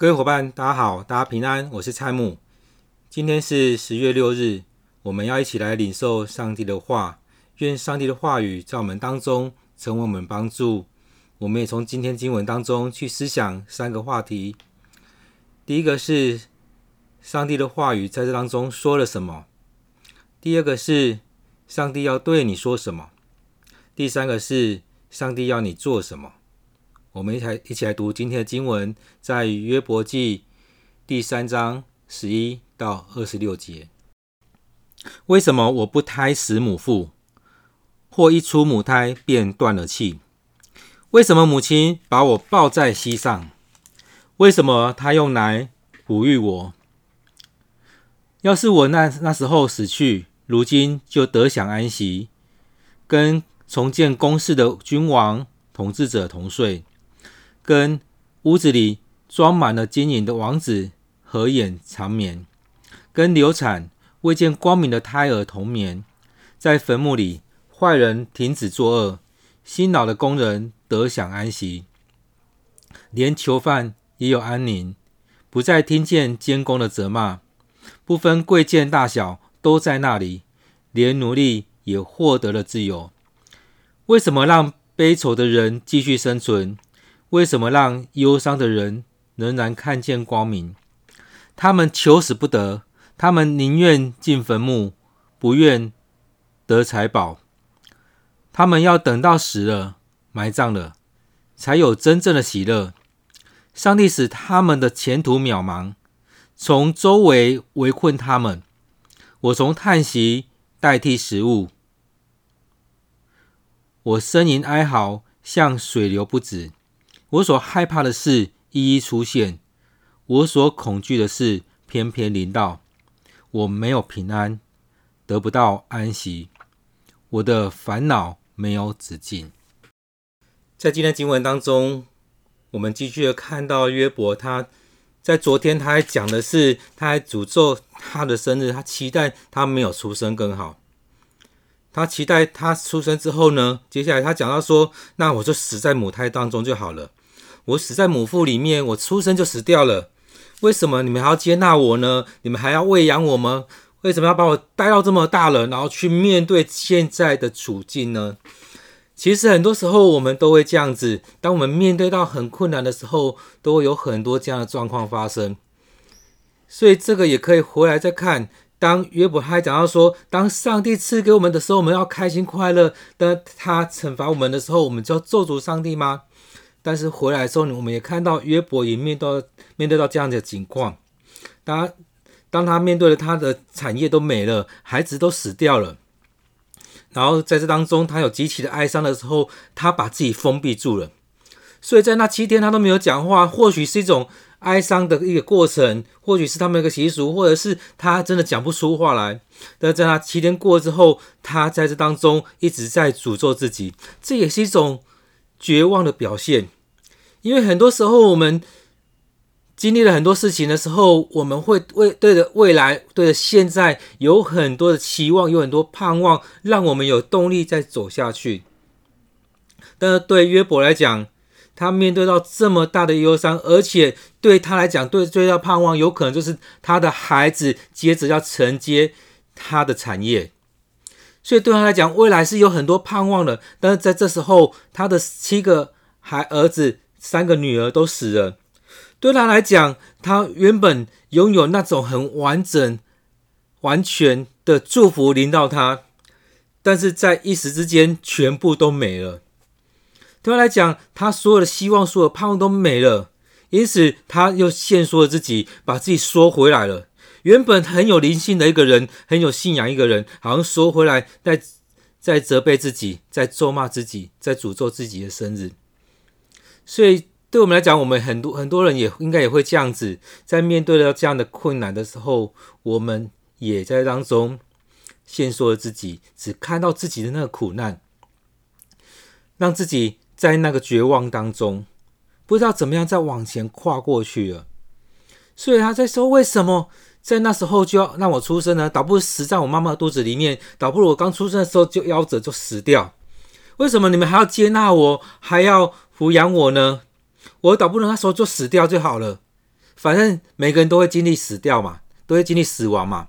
各位伙伴，大家好，大家平安，我是蔡木。今天是十月六日，我们要一起来领受上帝的话。愿上帝的话语在我们当中成为我们帮助。我们也从今天经文当中去思想三个话题。第一个是上帝的话语在这当中说了什么？第二个是上帝要对你说什么？第三个是上帝要你做什么？我们一起来一起来读今天的经文，在约伯记第三章十一到二十六节。为什么我不胎死母腹，或一出母胎便断了气？为什么母亲把我抱在膝上？为什么她用奶哺育我？要是我那那时候死去，如今就得享安息，跟重建宫室的君王统治者同睡。跟屋子里装满了金银的王子合眼长眠，跟流产未见光明的胎儿同眠，在坟墓里，坏人停止作恶，辛劳的工人得享安息，连囚犯也有安宁，不再听见监工的责骂，不分贵贱大小都在那里，连奴隶也获得了自由。为什么让悲愁的人继续生存？为什么让忧伤的人仍然看见光明？他们求死不得，他们宁愿进坟墓，不愿得财宝。他们要等到死了、埋葬了，才有真正的喜乐。上帝使他们的前途渺茫，从周围围困他们。我从叹息代替食物，我呻吟哀嚎，像水流不止。我所害怕的事一一出现，我所恐惧的事偏偏临到。我没有平安，得不到安息，我的烦恼没有止境。在今天经文当中，我们继续看到约伯，他在昨天他还讲的是，他还诅咒他的生日，他期待他没有出生更好。他期待他出生之后呢，接下来他讲到说，那我就死在母胎当中就好了。我死在母腹里面，我出生就死掉了。为什么你们还要接纳我呢？你们还要喂养我吗？为什么要把我带到这么大了，然后去面对现在的处境呢？其实很多时候我们都会这样子，当我们面对到很困难的时候，都会有很多这样的状况发生。所以这个也可以回来再看。当约伯还讲到说，当上帝赐给我们的时候，我们要开心快乐；当他惩罚我们的时候，我们就要咒诅上帝吗？但是回来之后，我们也看到约伯也面对面对到这样的情况。当他当他面对了他的产业都没了，孩子都死掉了，然后在这当中他有极其的哀伤的时候，他把自己封闭住了。所以在那七天他都没有讲话，或许是一种哀伤的一个过程，或许是他们一个习俗，或者是他真的讲不出话来。但在那七天过之后，他在这当中一直在诅咒自己，这也是一种。绝望的表现，因为很多时候我们经历了很多事情的时候，我们会为对着未来、对着现在有很多的期望，有很多盼望，让我们有动力再走下去。但是对约伯来讲，他面对到这么大的忧伤，而且对他来讲，对最大盼望有可能就是他的孩子接着要承接他的产业。所以对他来讲，未来是有很多盼望的。但是在这时候，他的七个孩儿子、三个女儿都死了。对他来讲，他原本拥有那种很完整、完全的祝福临到他，但是在一时之间全部都没了。对他来讲，他所有的希望、所有的盼望都没了，因此他又限缩了自己，把自己缩回来了。原本很有灵性的一个人，很有信仰一个人，好像说回来，在在责备自己，在咒骂自己，在诅咒自己的生日。所以，对我们来讲，我们很多很多人也应该也会这样子，在面对到这样的困难的时候，我们也在当中限缩了自己，只看到自己的那个苦难，让自己在那个绝望当中，不知道怎么样再往前跨过去了。所以他在说，为什么？在那时候就要让我出生呢？倒不如死在我妈妈肚子里面，倒不如我刚出生的时候就夭折就死掉。为什么你们还要接纳我，还要抚养我呢？我倒不如那时候就死掉就好了。反正每个人都会经历死掉嘛，都会经历死亡嘛。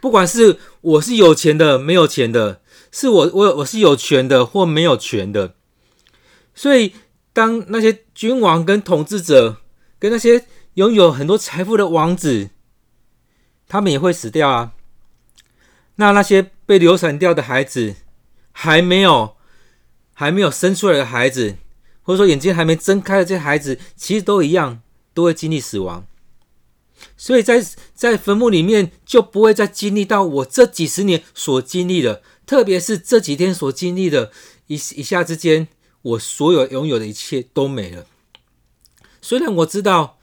不管是我是有钱的，没有钱的，是我我我是有权的或没有权的。所以，当那些君王跟统治者，跟那些拥有很多财富的王子，他们也会死掉啊。那那些被流产掉的孩子，还没有还没有生出来的孩子，或者说眼睛还没睁开的这些孩子，其实都一样，都会经历死亡。所以在在坟墓里面就不会再经历到我这几十年所经历的，特别是这几天所经历的，一一下之间，我所有拥有的一切都没了。虽然我知道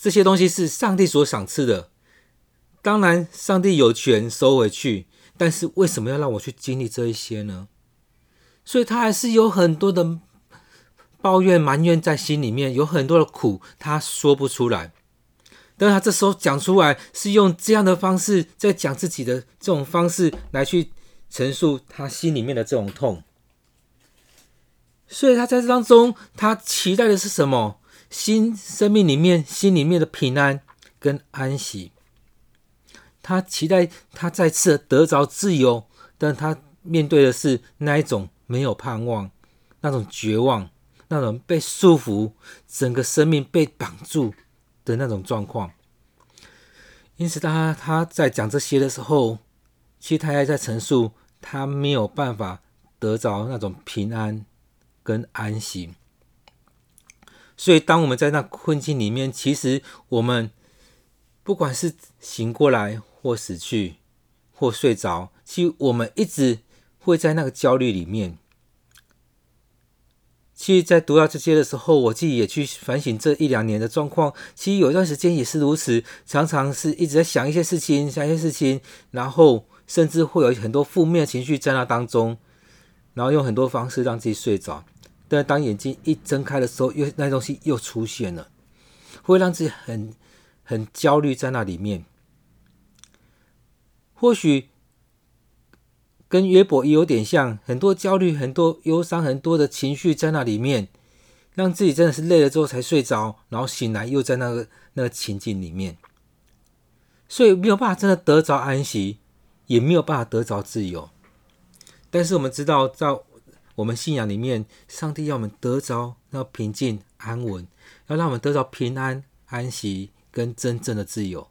这些东西是上帝所赏赐的，当然上帝有权收回去，但是为什么要让我去经历这一些呢？所以他还是有很多的抱怨、埋怨在心里面，有很多的苦，他说不出来。但是他这时候讲出来，是用这样的方式在讲自己的这种方式来去陈述他心里面的这种痛。所以他在这当中，他期待的是什么？心生命里面心里面的平安跟安息。他期待他再次得着自由，但他面对的是那一种没有盼望、那种绝望、那种被束缚、整个生命被绑住。的那种状况，因此他他在讲这些的时候，其实他还在陈述他没有办法得着那种平安跟安息。所以，当我们在那困境里面，其实我们不管是醒过来或死去或睡着，其实我们一直会在那个焦虑里面。其实，在读到这些的时候，我自己也去反省这一两年的状况。其实有一段时间也是如此，常常是一直在想一些事情，想一些事情，然后甚至会有很多负面情绪在那当中，然后用很多方式让自己睡着。但当眼睛一睁开的时候，又那东西又出现了，会让自己很很焦虑在那里面。或许。跟约伯也有点像，很多焦虑、很多忧伤、很多的情绪在那里面，让自己真的是累了之后才睡着，然后醒来又在那个那个情境里面，所以没有办法真的得着安息，也没有办法得着自由。但是我们知道，在我们信仰里面，上帝要我们得着那平静安稳，要让我们得着平安安息跟真正的自由。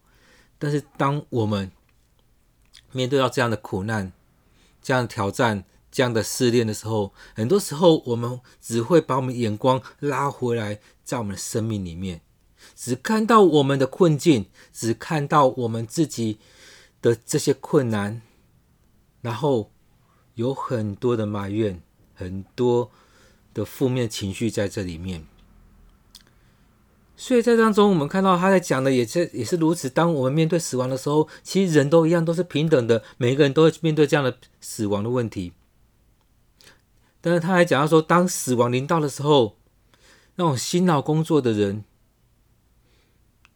但是当我们面对到这样的苦难，这样的挑战、这样的试炼的时候，很多时候我们只会把我们眼光拉回来，在我们的生命里面，只看到我们的困境，只看到我们自己的这些困难，然后有很多的埋怨，很多的负面情绪在这里面。所以在当中，我们看到他在讲的也是也是如此。当我们面对死亡的时候，其实人都一样，都是平等的，每个人都会面对这样的死亡的问题。但是他还讲到说，当死亡临到的时候，那种辛劳工作的人，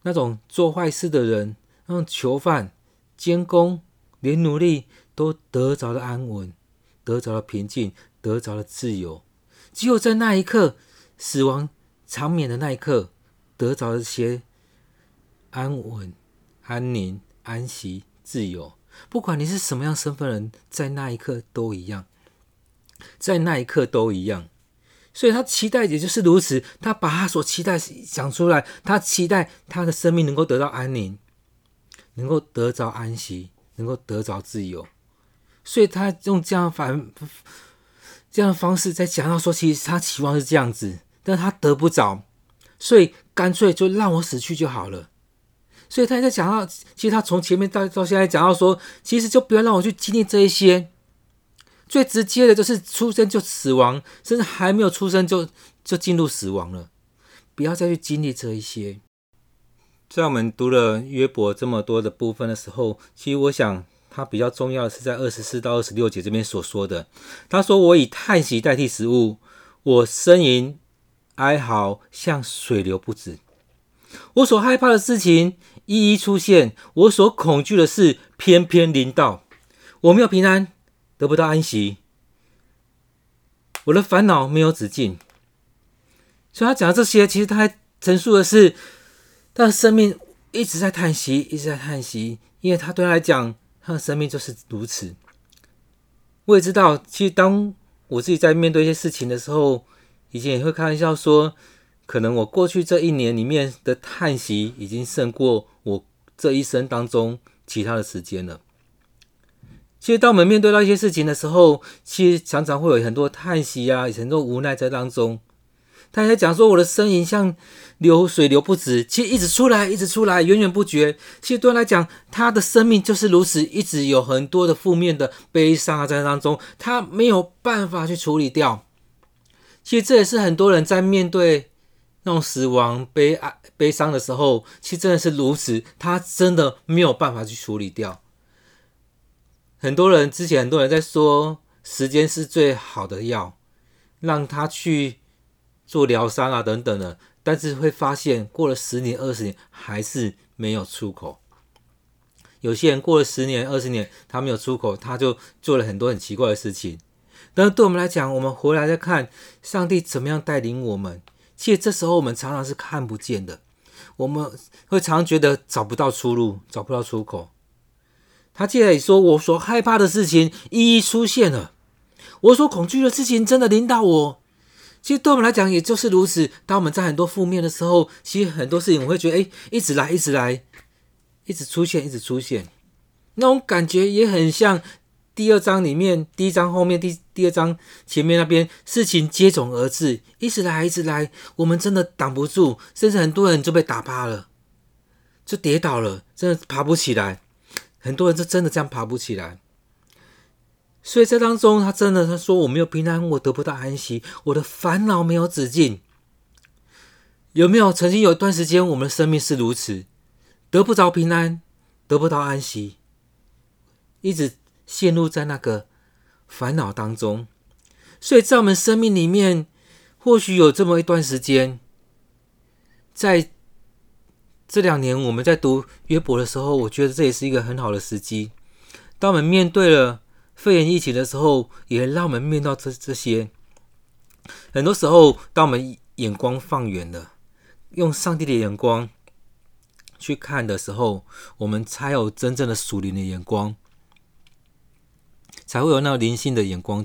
那种做坏事的人，那种囚犯、监工，连奴隶都得着了安稳，得着了平静，得着了自由。只有在那一刻，死亡长眠的那一刻。得着一些安稳、安宁、安息、自由，不管你是什么样身份的人，在那一刻都一样，在那一刻都一样。所以他期待也就是如此，他把他所期待讲出来，他期待他的生命能够得到安宁，能够得着安息，能够得着自由。所以他用这样反这样的方式在讲到说，其实他期望是这样子，但他得不着。所以干脆就让我死去就好了。所以他在讲到，其实他从前面到到现在讲到说，其实就不要让我去经历这一些。最直接的就是出生就死亡，甚至还没有出生就就进入死亡了。不要再去经历这一些。在我们读了约伯这么多的部分的时候，其实我想他比较重要的是在二十四到二十六节这边所说的。他说：“我以叹息代替食物，我呻吟。”哀嚎像水流不止，我所害怕的事情一一出现，我所恐惧的事偏偏临到。我没有平安，得不到安息，我的烦恼没有止境。所以他讲的这些，其实他还陈述的是他的生命一直在叹息，一直在叹息，因为他对他来讲，他的生命就是如此。我也知道，其实当我自己在面对一些事情的时候，以前也会开玩笑说，可能我过去这一年里面的叹息，已经胜过我这一生当中其他的时间了。其实，当我们面对到一些事情的时候，其实常常会有很多叹息啊，很多无奈在当中。他还讲说，我的呻吟像流水流不止，其实一直出来，一直出来，源源不绝。其实对他来讲，他的生命就是如此，一直有很多的负面的悲伤啊在当中，他没有办法去处理掉。其实这也是很多人在面对那种死亡、悲哀、悲伤的时候，其实真的是如此，他真的没有办法去处理掉。很多人之前，很多人在说，时间是最好的药，让他去做疗伤啊等等的，但是会发现过了十年、二十年还是没有出口。有些人过了十年、二十年，他没有出口，他就做了很多很奇怪的事情。但是对我们来讲，我们回来再看上帝怎么样带领我们，其实这时候我们常常是看不见的，我们会常常觉得找不到出路，找不到出口。他接着也说：“我所害怕的事情一一出现了，我所恐惧的事情真的临到我。其实对我们来讲，也就是如此。当我们在很多负面的时候，其实很多事情我会觉得，哎，一直来，一直来，一直出现，一直出现，那种感觉也很像第二章里面，第一章后面，第第二章前面那边，事情接踵而至，一直来，一直来，我们真的挡不住，甚至很多人就被打趴了，就跌倒了，真的爬不起来。”很多人就真的这样爬不起来，所以在当中，他真的他说：“我没有平安，我得不到安息，我的烦恼没有止境。”有没有？曾经有一段时间，我们的生命是如此，得不着平安，得不到安息，一直陷入在那个烦恼当中？所以在我们生命里面，或许有这么一段时间，在。这两年我们在读约伯的时候，我觉得这也是一个很好的时机。当我们面对了肺炎疫情的时候，也让我们面对这这些。很多时候，当我们眼光放远了，用上帝的眼光去看的时候，我们才有真正的属灵的眼光，才会有那个灵性的眼光。